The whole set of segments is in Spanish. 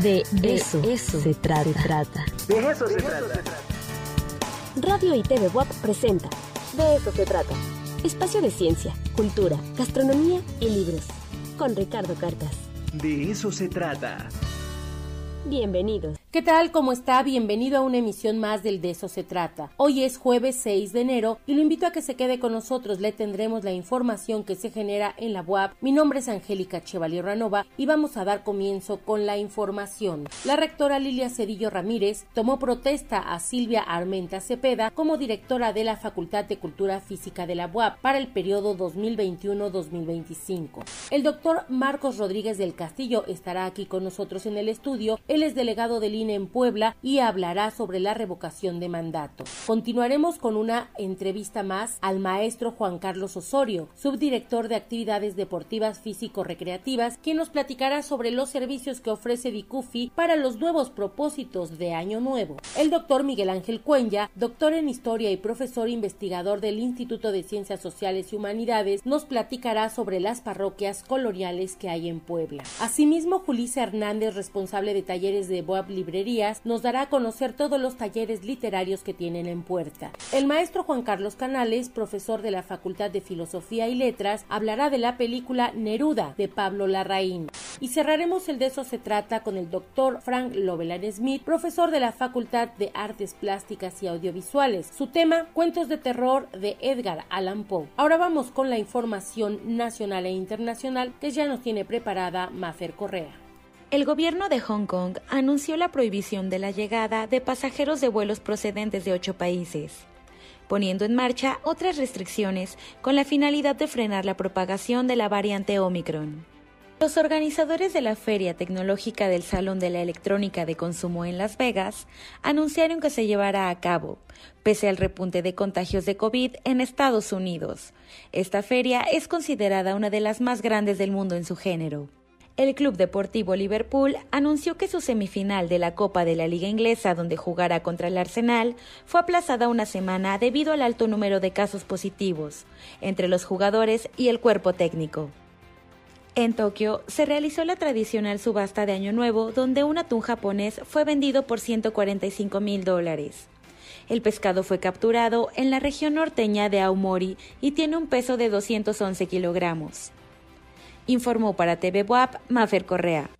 De, eso, se, trata. De eso se, trata. Radio y TV WAP presenta De eso se trata. Espacio de ciencia, cultura, gastronomía y libros. Con Ricardo Cartas. De eso se trata. Bienvenidos. ¿Qué tal? ¿Cómo está? Bienvenido a una emisión más del De eso se trata. Hoy es jueves 6 de enero y lo invito a que se quede con nosotros. Le tendremos la información que se genera en la web. Mi nombre es Angélica Chevalier Ranova y vamos a dar comienzo con la información. La rectora Lilia Cedillo Ramírez tomó protesta a Silvia Armenta Cepeda como directora de la Facultad de Cultura Física de la UAP para el periodo 2021-2025. El doctor Marcos Rodríguez del Castillo estará aquí con nosotros en el estudio. Él es delegado del en Puebla y hablará sobre la revocación de mandato. Continuaremos con una entrevista más al maestro Juan Carlos Osorio, subdirector de actividades deportivas físico-recreativas, quien nos platicará sobre los servicios que ofrece Dicufi para los nuevos propósitos de Año Nuevo. El doctor Miguel Ángel Cuenya, doctor en historia y profesor investigador del Instituto de Ciencias Sociales y Humanidades, nos platicará sobre las parroquias coloniales que hay en Puebla. Asimismo, Julissa Hernández, responsable de talleres de Boab Libre nos dará a conocer todos los talleres literarios que tienen en puerta. El maestro Juan Carlos Canales, profesor de la Facultad de Filosofía y Letras, hablará de la película Neruda de Pablo Larraín. Y cerraremos el de eso se trata con el doctor Frank Loveland Smith, profesor de la Facultad de Artes Plásticas y Audiovisuales. Su tema, Cuentos de Terror de Edgar Allan Poe. Ahora vamos con la información nacional e internacional que ya nos tiene preparada Mafer Correa. El gobierno de Hong Kong anunció la prohibición de la llegada de pasajeros de vuelos procedentes de ocho países, poniendo en marcha otras restricciones con la finalidad de frenar la propagación de la variante Omicron. Los organizadores de la Feria Tecnológica del Salón de la Electrónica de Consumo en Las Vegas anunciaron que se llevará a cabo, pese al repunte de contagios de COVID en Estados Unidos. Esta feria es considerada una de las más grandes del mundo en su género. El Club Deportivo Liverpool anunció que su semifinal de la Copa de la Liga Inglesa, donde jugará contra el Arsenal, fue aplazada una semana debido al alto número de casos positivos entre los jugadores y el cuerpo técnico. En Tokio se realizó la tradicional subasta de Año Nuevo, donde un atún japonés fue vendido por 145 mil dólares. El pescado fue capturado en la región norteña de Aomori y tiene un peso de 211 kilogramos informó para TV WAP Mafer Correa.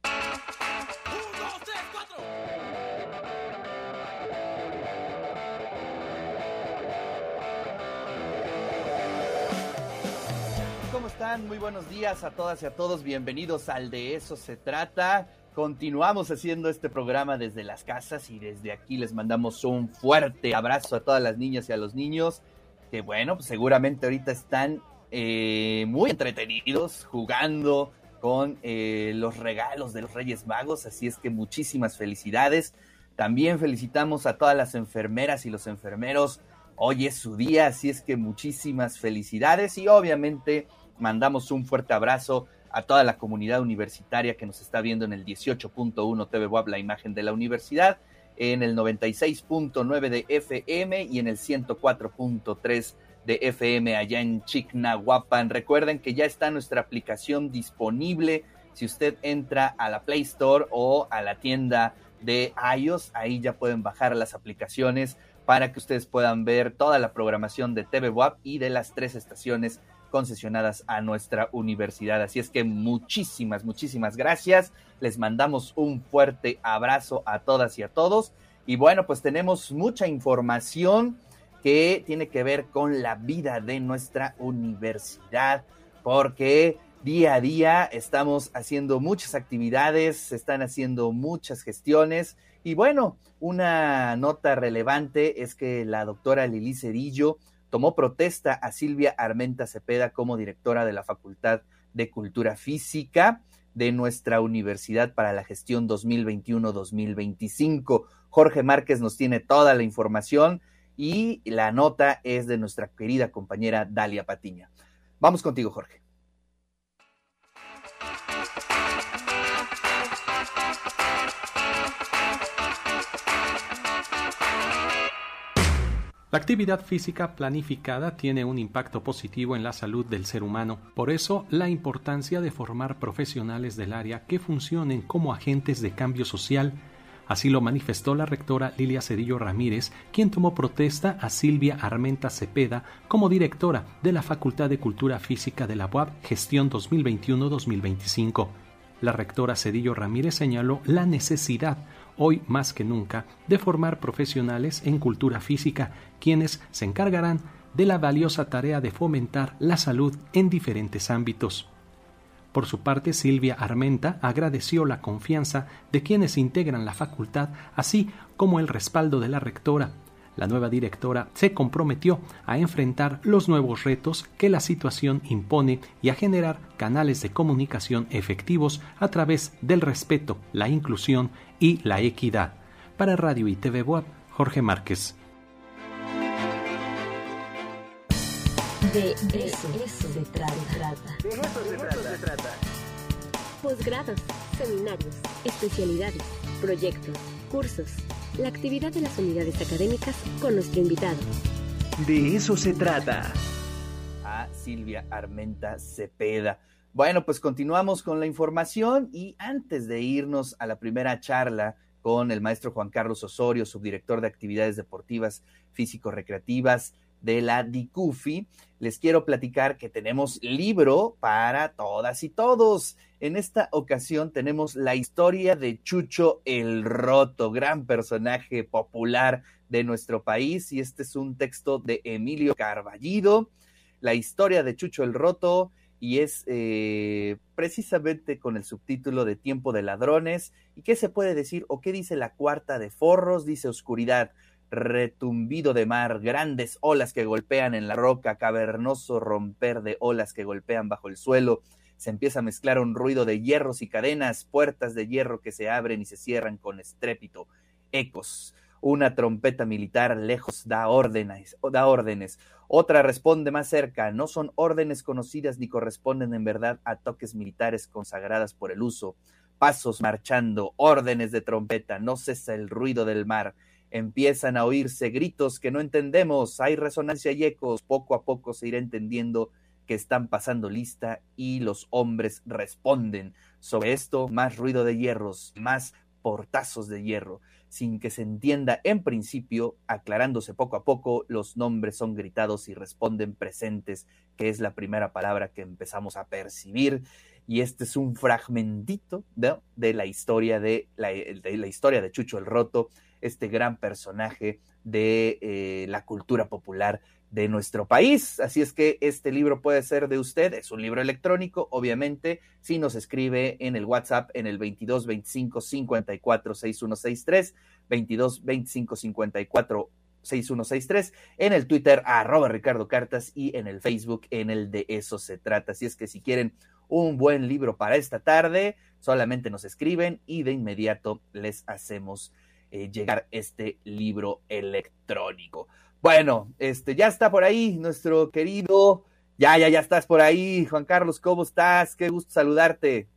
¿Cómo están? Muy buenos días a todas y a todos. Bienvenidos al De Eso Se Trata. Continuamos haciendo este programa desde las casas y desde aquí les mandamos un fuerte abrazo a todas las niñas y a los niños que bueno, pues seguramente ahorita están eh, muy entretenidos jugando con eh, los regalos de los Reyes Magos, así es que muchísimas felicidades. También felicitamos a todas las enfermeras y los enfermeros. Hoy es su día, así es que muchísimas felicidades y obviamente mandamos un fuerte abrazo a toda la comunidad universitaria que nos está viendo en el 18.1 TV Web, la imagen de la universidad, en el 96.9 de FM y en el 104.3 de FM allá en Chignahuapan. Recuerden que ya está nuestra aplicación disponible. Si usted entra a la Play Store o a la tienda de iOS, ahí ya pueden bajar las aplicaciones para que ustedes puedan ver toda la programación de TV WAP y de las tres estaciones concesionadas a nuestra universidad. Así es que muchísimas, muchísimas gracias. Les mandamos un fuerte abrazo a todas y a todos. Y bueno, pues tenemos mucha información que tiene que ver con la vida de nuestra universidad, porque día a día estamos haciendo muchas actividades, se están haciendo muchas gestiones y bueno, una nota relevante es que la doctora Lili Cedillo tomó protesta a Silvia Armenta Cepeda como directora de la Facultad de Cultura Física de nuestra universidad para la gestión 2021-2025. Jorge Márquez nos tiene toda la información y la nota es de nuestra querida compañera Dalia Patiña. Vamos contigo, Jorge. La actividad física planificada tiene un impacto positivo en la salud del ser humano. Por eso, la importancia de formar profesionales del área que funcionen como agentes de cambio social. Así lo manifestó la rectora Lilia Cedillo Ramírez, quien tomó protesta a Silvia Armenta Cepeda como directora de la Facultad de Cultura Física de la UAB Gestión 2021-2025. La rectora Cedillo Ramírez señaló la necesidad hoy más que nunca, de formar profesionales en cultura física, quienes se encargarán de la valiosa tarea de fomentar la salud en diferentes ámbitos. Por su parte, Silvia Armenta agradeció la confianza de quienes integran la facultad, así como el respaldo de la rectora, la nueva directora se comprometió a enfrentar los nuevos retos que la situación impone y a generar canales de comunicación efectivos a través del respeto, la inclusión y la equidad. Para Radio y TV Boab, Jorge Márquez. De eso, se trata. De eso se trata. Posgrados, seminarios, especialidades, proyectos, cursos la actividad de las unidades académicas con nuestro invitado. De eso se trata. A Silvia Armenta Cepeda. Bueno, pues continuamos con la información y antes de irnos a la primera charla con el maestro Juan Carlos Osorio, subdirector de actividades deportivas físico-recreativas de la DICUFI, les quiero platicar que tenemos libro para todas y todos. En esta ocasión tenemos la historia de Chucho el Roto, gran personaje popular de nuestro país, y este es un texto de Emilio Carballido, la historia de Chucho el Roto, y es eh, precisamente con el subtítulo de Tiempo de Ladrones. ¿Y qué se puede decir o qué dice la cuarta de Forros? Dice Oscuridad retumbido de mar, grandes olas que golpean en la roca, cavernoso romper de olas que golpean bajo el suelo. Se empieza a mezclar un ruido de hierros y cadenas, puertas de hierro que se abren y se cierran con estrépito, ecos. Una trompeta militar lejos da órdenes, da órdenes. Otra responde más cerca. No son órdenes conocidas ni corresponden en verdad a toques militares consagradas por el uso. Pasos marchando, órdenes de trompeta, no cesa el ruido del mar empiezan a oírse gritos que no entendemos, hay resonancia y ecos, poco a poco se irá entendiendo que están pasando lista y los hombres responden. Sobre esto, más ruido de hierros, más portazos de hierro, sin que se entienda en principio, aclarándose poco a poco, los nombres son gritados y responden presentes, que es la primera palabra que empezamos a percibir. Y este es un fragmentito de la historia de la, historia de Chucho el Roto, este gran personaje de eh, la cultura popular de nuestro país. Así es que este libro puede ser de usted, es un libro electrónico, obviamente, si nos escribe en el WhatsApp en el 22 25 54 6163, 22 25 54 6163, en el Twitter arroba Ricardo Cartas y en el Facebook en el de eso se trata. Así es que si quieren un buen libro para esta tarde, solamente nos escriben y de inmediato les hacemos eh, llegar este libro electrónico. Bueno, este ya está por ahí nuestro querido, ya, ya, ya estás por ahí, Juan Carlos, ¿cómo estás? Qué gusto saludarte.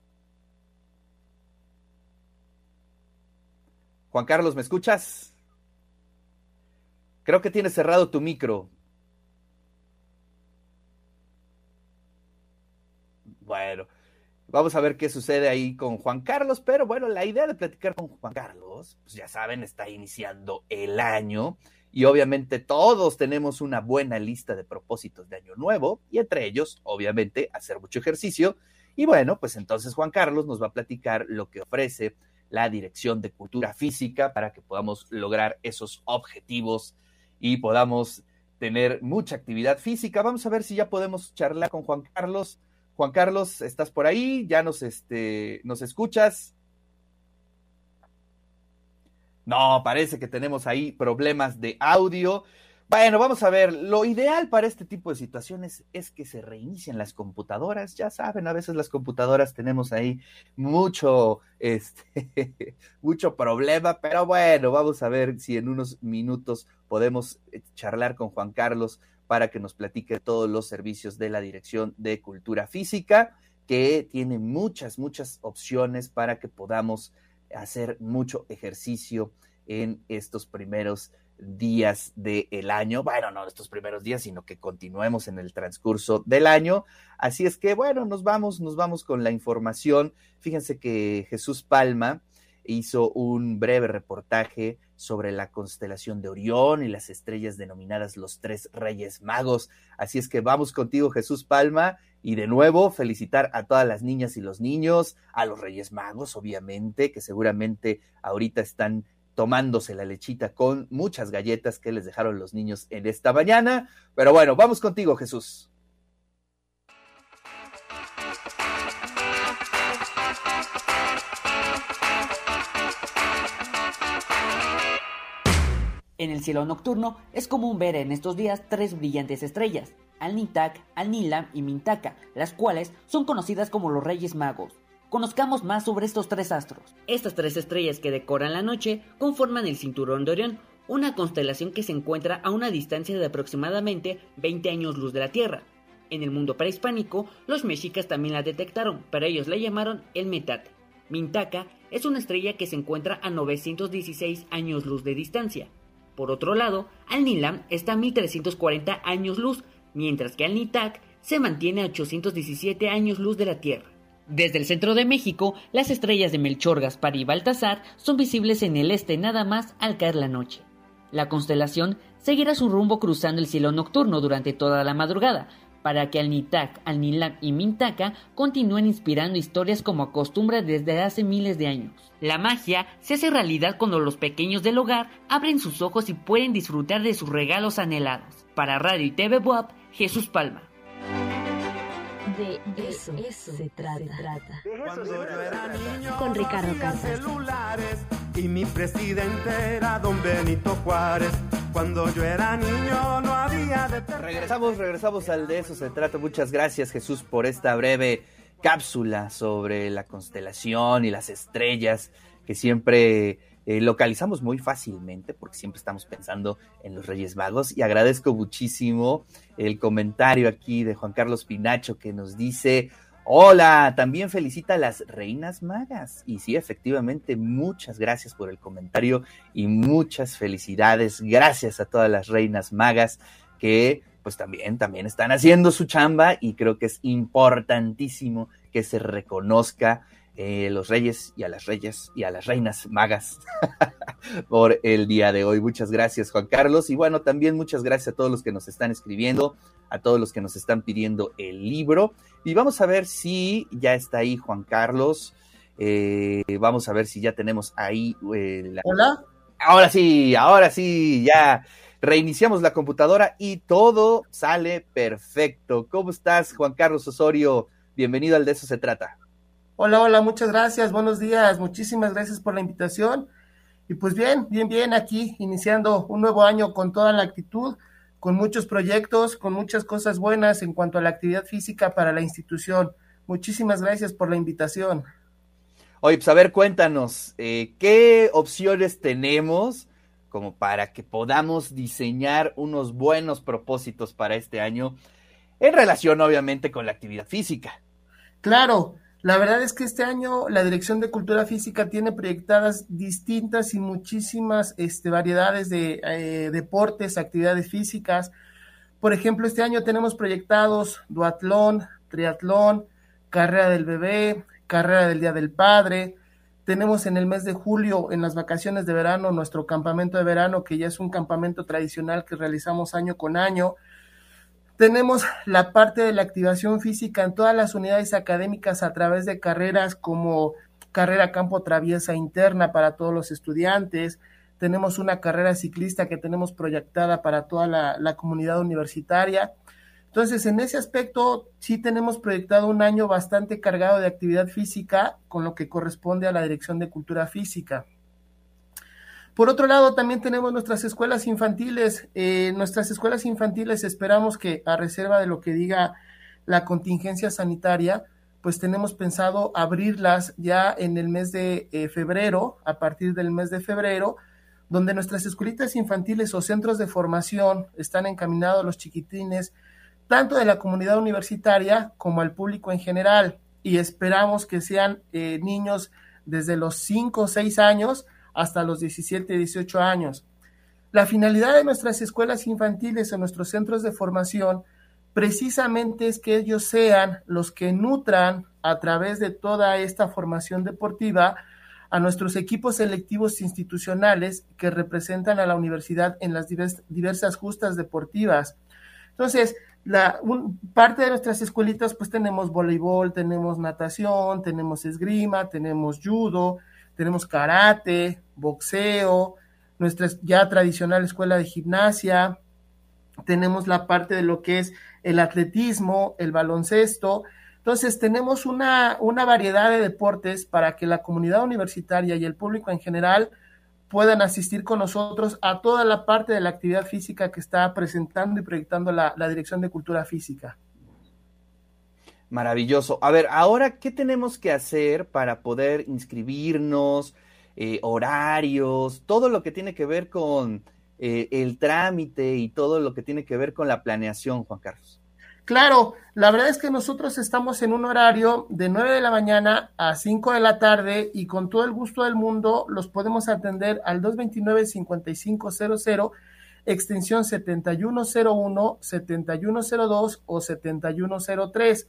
Juan Carlos, ¿me escuchas? Creo que tienes cerrado tu micro. Bueno, Vamos a ver qué sucede ahí con Juan Carlos, pero bueno, la idea de platicar con Juan Carlos, pues ya saben, está iniciando el año y obviamente todos tenemos una buena lista de propósitos de año nuevo y entre ellos, obviamente, hacer mucho ejercicio. Y bueno, pues entonces Juan Carlos nos va a platicar lo que ofrece la Dirección de Cultura Física para que podamos lograr esos objetivos y podamos tener mucha actividad física. Vamos a ver si ya podemos charlar con Juan Carlos. Juan Carlos, ¿estás por ahí? ¿Ya nos, este, nos escuchas? No, parece que tenemos ahí problemas de audio. Bueno, vamos a ver, lo ideal para este tipo de situaciones es que se reinicien las computadoras. Ya saben, a veces las computadoras tenemos ahí mucho, este, mucho problema, pero bueno, vamos a ver si en unos minutos podemos charlar con Juan Carlos para que nos platique todos los servicios de la Dirección de Cultura Física, que tiene muchas, muchas opciones para que podamos hacer mucho ejercicio en estos primeros días del año. Bueno, no estos primeros días, sino que continuemos en el transcurso del año. Así es que, bueno, nos vamos, nos vamos con la información. Fíjense que Jesús Palma hizo un breve reportaje sobre la constelación de Orión y las estrellas denominadas los tres reyes magos. Así es que vamos contigo, Jesús Palma, y de nuevo felicitar a todas las niñas y los niños, a los reyes magos, obviamente, que seguramente ahorita están tomándose la lechita con muchas galletas que les dejaron los niños en esta mañana. Pero bueno, vamos contigo, Jesús. En el cielo nocturno es común ver en estos días tres brillantes estrellas, Al-Nitak, Al-Nilam y Mintaka, las cuales son conocidas como los Reyes Magos. Conozcamos más sobre estos tres astros. Estas tres estrellas que decoran la noche conforman el Cinturón de Orión, una constelación que se encuentra a una distancia de aproximadamente 20 años luz de la Tierra. En el mundo prehispánico, los mexicas también la detectaron, pero ellos la llamaron el Metate. Mintaka es una estrella que se encuentra a 916 años luz de distancia. Por otro lado, Al-Nilam está a 1340 años luz, mientras que Al-Nitak se mantiene a 817 años luz de la Tierra. Desde el centro de México, las estrellas de Melchor, Gaspar y Baltasar son visibles en el este nada más al caer la noche. La constelación seguirá su rumbo cruzando el cielo nocturno durante toda la madrugada, para que Al-Nitak, Al-Nilam y Mintaka continúen inspirando historias como acostumbra desde hace miles de años. La magia se hace realidad cuando los pequeños del hogar abren sus ojos y pueden disfrutar de sus regalos anhelados. Para Radio y TV Boab, Jesús Palma. De eso, se trata. Con Ricardo Casas. Y mi presidente era don Benito Juárez. Cuando yo era niño no había de... Regresamos, regresamos al de eso se trata. Muchas gracias Jesús por esta breve cápsula sobre la constelación y las estrellas que siempre eh, localizamos muy fácilmente porque siempre estamos pensando en los Reyes Magos y agradezco muchísimo el comentario aquí de Juan Carlos Pinacho que nos dice, Hola, también felicita a las reinas magas. Y sí, efectivamente, muchas gracias por el comentario y muchas felicidades. Gracias a todas las reinas magas que pues también, también están haciendo su chamba y creo que es importantísimo que se reconozca eh, los reyes y a las reyes y a las reinas magas por el día de hoy. Muchas gracias, Juan Carlos. Y bueno, también muchas gracias a todos los que nos están escribiendo, a todos los que nos están pidiendo el libro. Y vamos a ver si ya está ahí Juan Carlos. Eh, vamos a ver si ya tenemos ahí. Eh, Hola. Ahora sí, ahora sí, ya reiniciamos la computadora y todo sale perfecto. ¿Cómo estás, Juan Carlos Osorio? Bienvenido al De eso se trata. Hola, hola, muchas gracias, buenos días, muchísimas gracias por la invitación. Y pues bien, bien, bien, aquí iniciando un nuevo año con toda la actitud, con muchos proyectos, con muchas cosas buenas en cuanto a la actividad física para la institución. Muchísimas gracias por la invitación. Oye, pues a ver, cuéntanos, eh, ¿qué opciones tenemos como para que podamos diseñar unos buenos propósitos para este año en relación obviamente con la actividad física? Claro, la verdad es que este año la Dirección de Cultura Física tiene proyectadas distintas y muchísimas este, variedades de eh, deportes, actividades físicas. Por ejemplo, este año tenemos proyectados duatlón, triatlón, carrera del bebé, carrera del Día del Padre. Tenemos en el mes de julio, en las vacaciones de verano, nuestro campamento de verano, que ya es un campamento tradicional que realizamos año con año. Tenemos la parte de la activación física en todas las unidades académicas a través de carreras como carrera campo traviesa interna para todos los estudiantes. Tenemos una carrera ciclista que tenemos proyectada para toda la, comunidad universitaria. Entonces, en ese aspecto, sí tenemos proyectado un año bastante cargado de actividad física con lo que corresponde a la Dirección de Cultura Física. Por otro lado, también tenemos nuestras escuelas infantiles. Eh, nuestras escuelas infantiles esperamos que, a reserva de lo que diga la contingencia sanitaria, pues tenemos pensado abrirlas ya en el mes de eh, febrero, a partir del mes de febrero, donde nuestras escuelitas infantiles o centros de formación están encaminados a los chiquitines, tanto de la comunidad universitaria como al público en general. Y esperamos que sean eh, niños desde los 5 o 6 años hasta los 17, 18 años. La finalidad de nuestras escuelas infantiles o nuestros centros de formación precisamente es que ellos sean los que nutran a través de toda esta formación deportiva a nuestros equipos selectivos institucionales que representan a la universidad en las diversas justas deportivas. Entonces, la, parte de nuestras escuelitas pues tenemos voleibol, tenemos natación, tenemos esgrima, tenemos judo, tenemos karate, boxeo, nuestra ya tradicional escuela de gimnasia, tenemos la parte de lo que es el atletismo, el baloncesto. Entonces tenemos una, una variedad de deportes para que la comunidad universitaria y el público en general puedan asistir con nosotros a toda la parte de la actividad física que está presentando y proyectando la, Dirección de Cultura Física. Maravilloso. A ver, ahora, ¿qué tenemos que hacer para poder inscribirnos, eh, horarios, todo lo que tiene que ver con eh, el trámite y todo lo que tiene que ver con la planeación, Juan Carlos? Claro, la verdad es que nosotros estamos en un horario de 9 de la mañana a 5 de la tarde y con todo el gusto del mundo los podemos atender al 229-5500, extensión 7101, 7102 o 7103.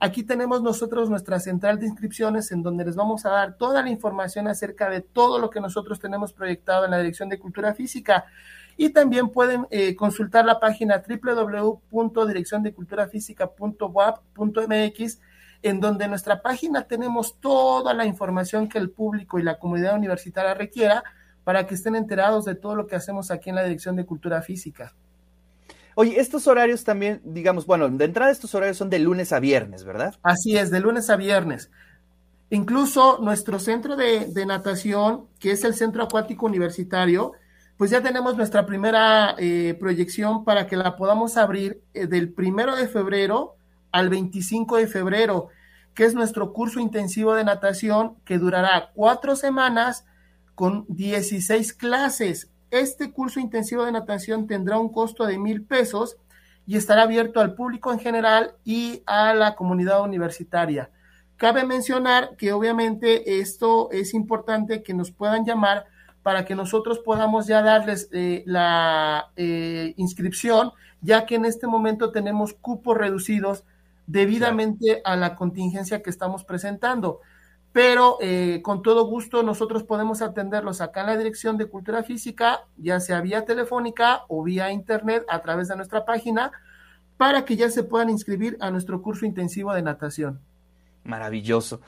Aquí tenemos nosotros nuestra central de inscripciones en donde les vamos a dar toda la información acerca de todo lo que nosotros tenemos proyectado en la Dirección de Cultura Física. Y también pueden eh, consultar la página www.direcciondeculturafísica.wap.mx, en donde en nuestra página tenemos toda la información que el público y la comunidad universitaria requiera para que estén enterados de todo lo que hacemos aquí en la Dirección de Cultura Física. Oye, estos horarios también, digamos, bueno, de entrada estos horarios son de lunes a viernes, ¿verdad? Así es, de lunes a viernes. Incluso nuestro centro de, de natación, que es el Centro Acuático Universitario, pues ya tenemos nuestra primera eh, proyección para que la podamos abrir eh, del primero de febrero al 25 de febrero, que es nuestro curso intensivo de natación que durará cuatro semanas con 16 clases. Este curso intensivo de natación tendrá un costo de mil pesos y estará abierto al público en general y a la comunidad universitaria. Cabe mencionar que obviamente esto es importante que nos puedan llamar para que nosotros podamos ya darles eh, la eh, inscripción, ya que en este momento tenemos cupos reducidos debidamente a la contingencia que estamos presentando. Pero eh, con todo gusto nosotros podemos atenderlos acá en la Dirección de Cultura Física, ya sea vía telefónica o vía internet a través de nuestra página, para que ya se puedan inscribir a nuestro curso intensivo de natación. Maravilloso.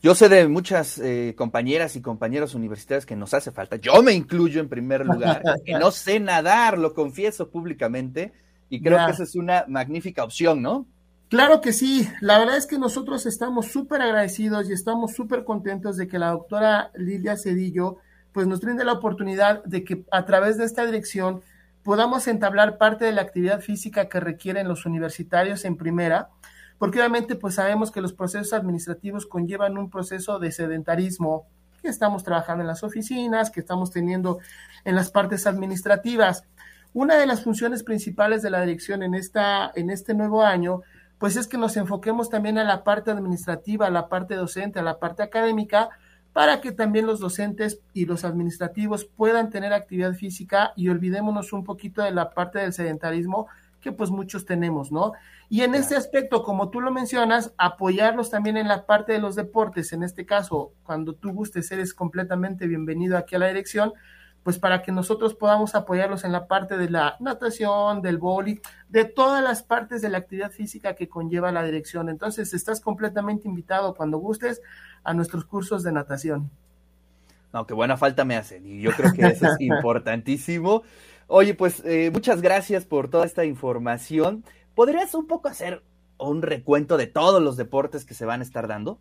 Yo sé de muchas eh, compañeras y compañeros universitarios que nos hace falta. Yo me incluyo en primer lugar, que no sé nadar, lo confieso públicamente, y creo que esa es una magnífica opción, ¿no? Claro que sí. La verdad es que nosotros estamos súper agradecidos y estamos súper contentos de que la doctora Lilia Cedillo pues nos brinde la oportunidad de que a través de esta dirección podamos entablar parte de la actividad física que requieren los universitarios en primera porque obviamente pues sabemos que los procesos administrativos conllevan un proceso de sedentarismo que estamos trabajando en las oficinas, que estamos teniendo en las partes administrativas. Una de las funciones principales de la dirección en, esta, en este nuevo año, pues es que nos enfoquemos también a la parte administrativa, a la parte docente, a la parte académica, para que también los docentes y los administrativos puedan tener actividad física y olvidémonos un poquito de la parte del sedentarismo que pues muchos tenemos, ¿no? Y en este aspecto, como tú lo mencionas, apoyarlos también en la parte de los deportes, en este caso, cuando tú gustes, eres completamente bienvenido aquí a la dirección, pues para que nosotros podamos apoyarlos en la parte de la natación, del boli, de todas las partes de la actividad física que conlleva la dirección. Entonces, estás completamente invitado cuando gustes a nuestros cursos de natación. No, qué buena falta me hacen y yo creo que eso es importantísimo. Oye, pues eh, muchas gracias por toda esta información. ¿Podrías un poco hacer un recuento de todos los deportes que se van a estar dando?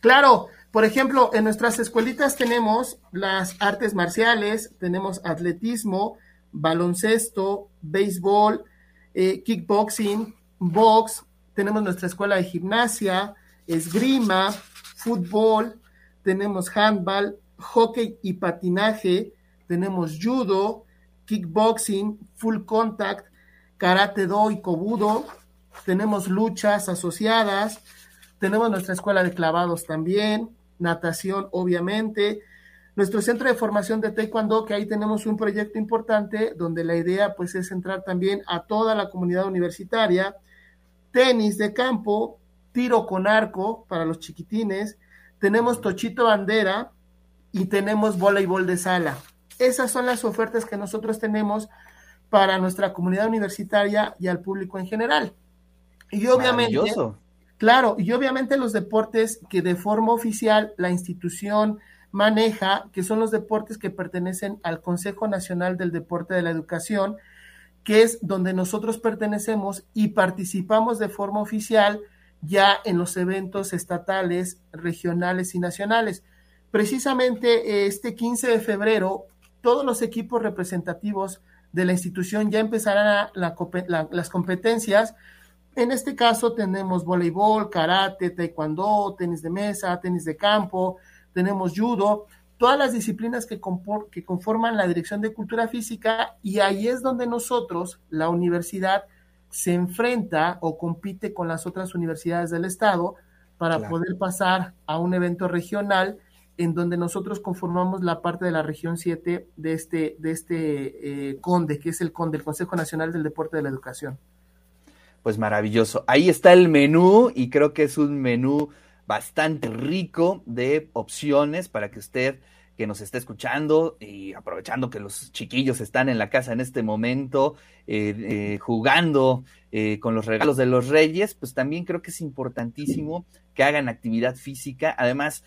Claro, por ejemplo, en nuestras escuelitas tenemos las artes marciales, tenemos atletismo, baloncesto, béisbol, eh, kickboxing, box, tenemos nuestra escuela de gimnasia, esgrima, fútbol, tenemos handball, hockey y patinaje, tenemos judo, kickboxing, full contact, karate do y kobudo, tenemos luchas asociadas, tenemos nuestra escuela de clavados también, natación obviamente, nuestro centro de formación de Taekwondo, que ahí tenemos un proyecto importante donde la idea pues es entrar también a toda la comunidad universitaria, tenis de campo, tiro con arco para los chiquitines, tenemos tochito bandera y tenemos voleibol de sala. Esas son las ofertas que nosotros tenemos para nuestra comunidad universitaria y al público en general. Y obviamente, claro, y obviamente los deportes que de forma oficial la institución maneja, que son los deportes que pertenecen al Consejo Nacional del Deporte de la Educación, que es donde nosotros pertenecemos y participamos de forma oficial ya en los eventos estatales, regionales y nacionales. Precisamente eh, este 15 de febrero, todos los equipos representativos de la institución ya empezarán las competencias. En este caso tenemos voleibol, karate, taekwondo, tenis de mesa, tenis de campo, tenemos judo, todas las disciplinas que, que conforman la Dirección de Cultura Física y ahí es donde nosotros, la universidad, se enfrenta o compite con las otras universidades del estado para poder pasar a un evento regional en donde nosotros conformamos la parte de la región 7 de este, de este eh, CONDE, que es el CONDE, el Consejo Nacional del Deporte de la Educación. Pues maravilloso. Ahí está el menú y creo que es un menú bastante rico de opciones para que usted que nos está escuchando y aprovechando que los chiquillos están en la casa en este momento eh, eh, jugando eh, con los regalos de los reyes, pues también creo que es importantísimo que hagan actividad física. Además,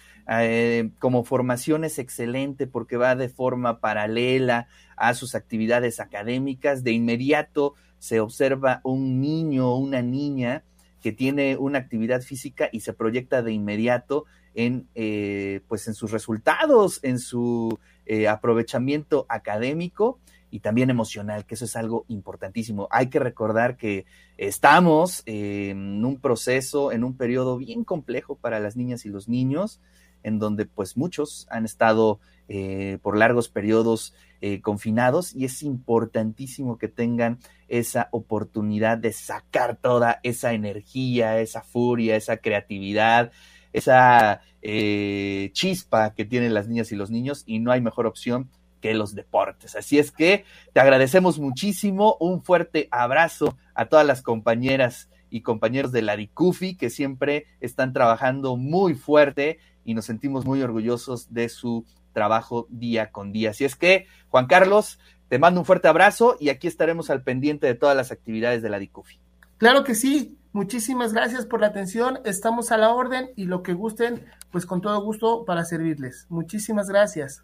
como formación es excelente porque va de forma paralela a sus actividades académicas. De inmediato se observa un niño o una niña que tiene una actividad física y se proyecta de inmediato en, eh, pues en sus resultados, en su eh, aprovechamiento académico y también emocional, que eso es algo importantísimo. Hay que recordar que estamos en un proceso, en un periodo bien complejo para las niñas y los niños, en donde pues muchos han estado eh, por largos periodos eh, confinados y es importantísimo que tengan esa oportunidad de sacar toda esa energía, esa furia, esa creatividad, esa eh, chispa que tienen las niñas y los niños y no hay mejor opción que los deportes. Así es que te agradecemos muchísimo, un fuerte abrazo a todas las compañeras y compañeros de la DICUFI que siempre están trabajando muy fuerte y nos sentimos muy orgullosos de su trabajo día con día. Así es que, Juan Carlos, te mando un fuerte abrazo y aquí estaremos al pendiente de todas las actividades de la DICUFI. Claro que sí, muchísimas gracias por la atención, estamos a la orden y lo que gusten, pues con todo gusto para servirles. Muchísimas gracias.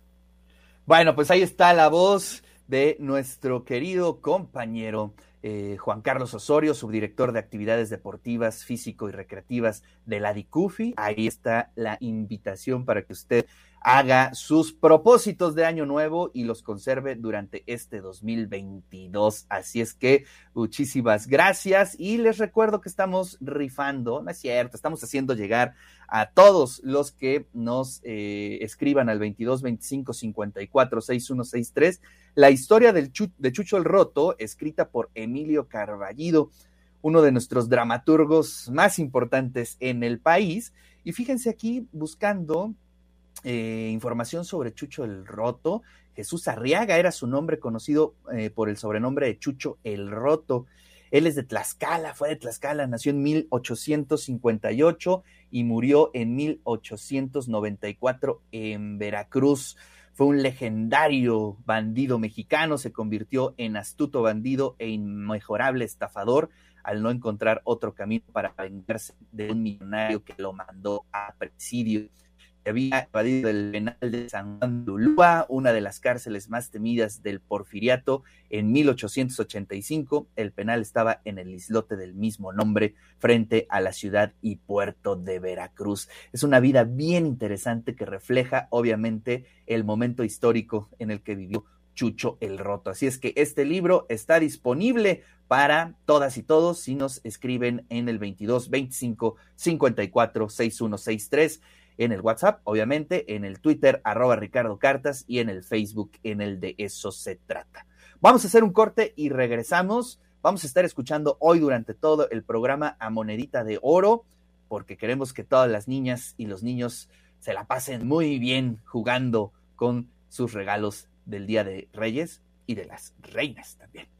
Bueno, pues ahí está la voz de nuestro querido compañero eh, Juan Carlos Osorio, subdirector de actividades deportivas, físico y recreativas de la DICUFI. Ahí está la invitación para que usted haga sus propósitos de año nuevo y los conserve durante este 2022. Así es que muchísimas gracias y les recuerdo que estamos rifando, no es cierto, estamos haciendo llegar a todos los que nos eh, escriban al 22 25 54 6163 la historia del de Chucho el Roto, escrita por Emilio Carballido, uno de nuestros dramaturgos más importantes en el país. Y fíjense aquí buscando eh, información sobre Chucho el Roto. Jesús Arriaga era su nombre conocido eh, por el sobrenombre de Chucho el Roto. Él es de Tlaxcala, fue de Tlaxcala, nació en 1858 y murió en 1894 en Veracruz. Fue un legendario bandido mexicano, se convirtió en astuto bandido e inmejorable estafador al no encontrar otro camino para vengarse de un millonario que lo mandó a presidio había evadido el penal de San Juan de Ulúa, una de las cárceles más temidas del porfiriato. En 1885, el penal estaba en el islote del mismo nombre, frente a la ciudad y puerto de Veracruz. Es una vida bien interesante que refleja, obviamente, el momento histórico en el que vivió Chucho el Roto. Así es que este libro está disponible para todas y todos si nos escriben en el 22 25 54 6163 en el WhatsApp, obviamente, en el Twitter, arroba Ricardo Cartas y en el Facebook, en el de Eso se trata. Vamos a hacer un corte y regresamos. Vamos a estar escuchando hoy durante todo el programa a Monedita de Oro, porque queremos que todas las niñas y los niños se la pasen muy bien jugando con sus regalos del Día de Reyes y de las Reinas también.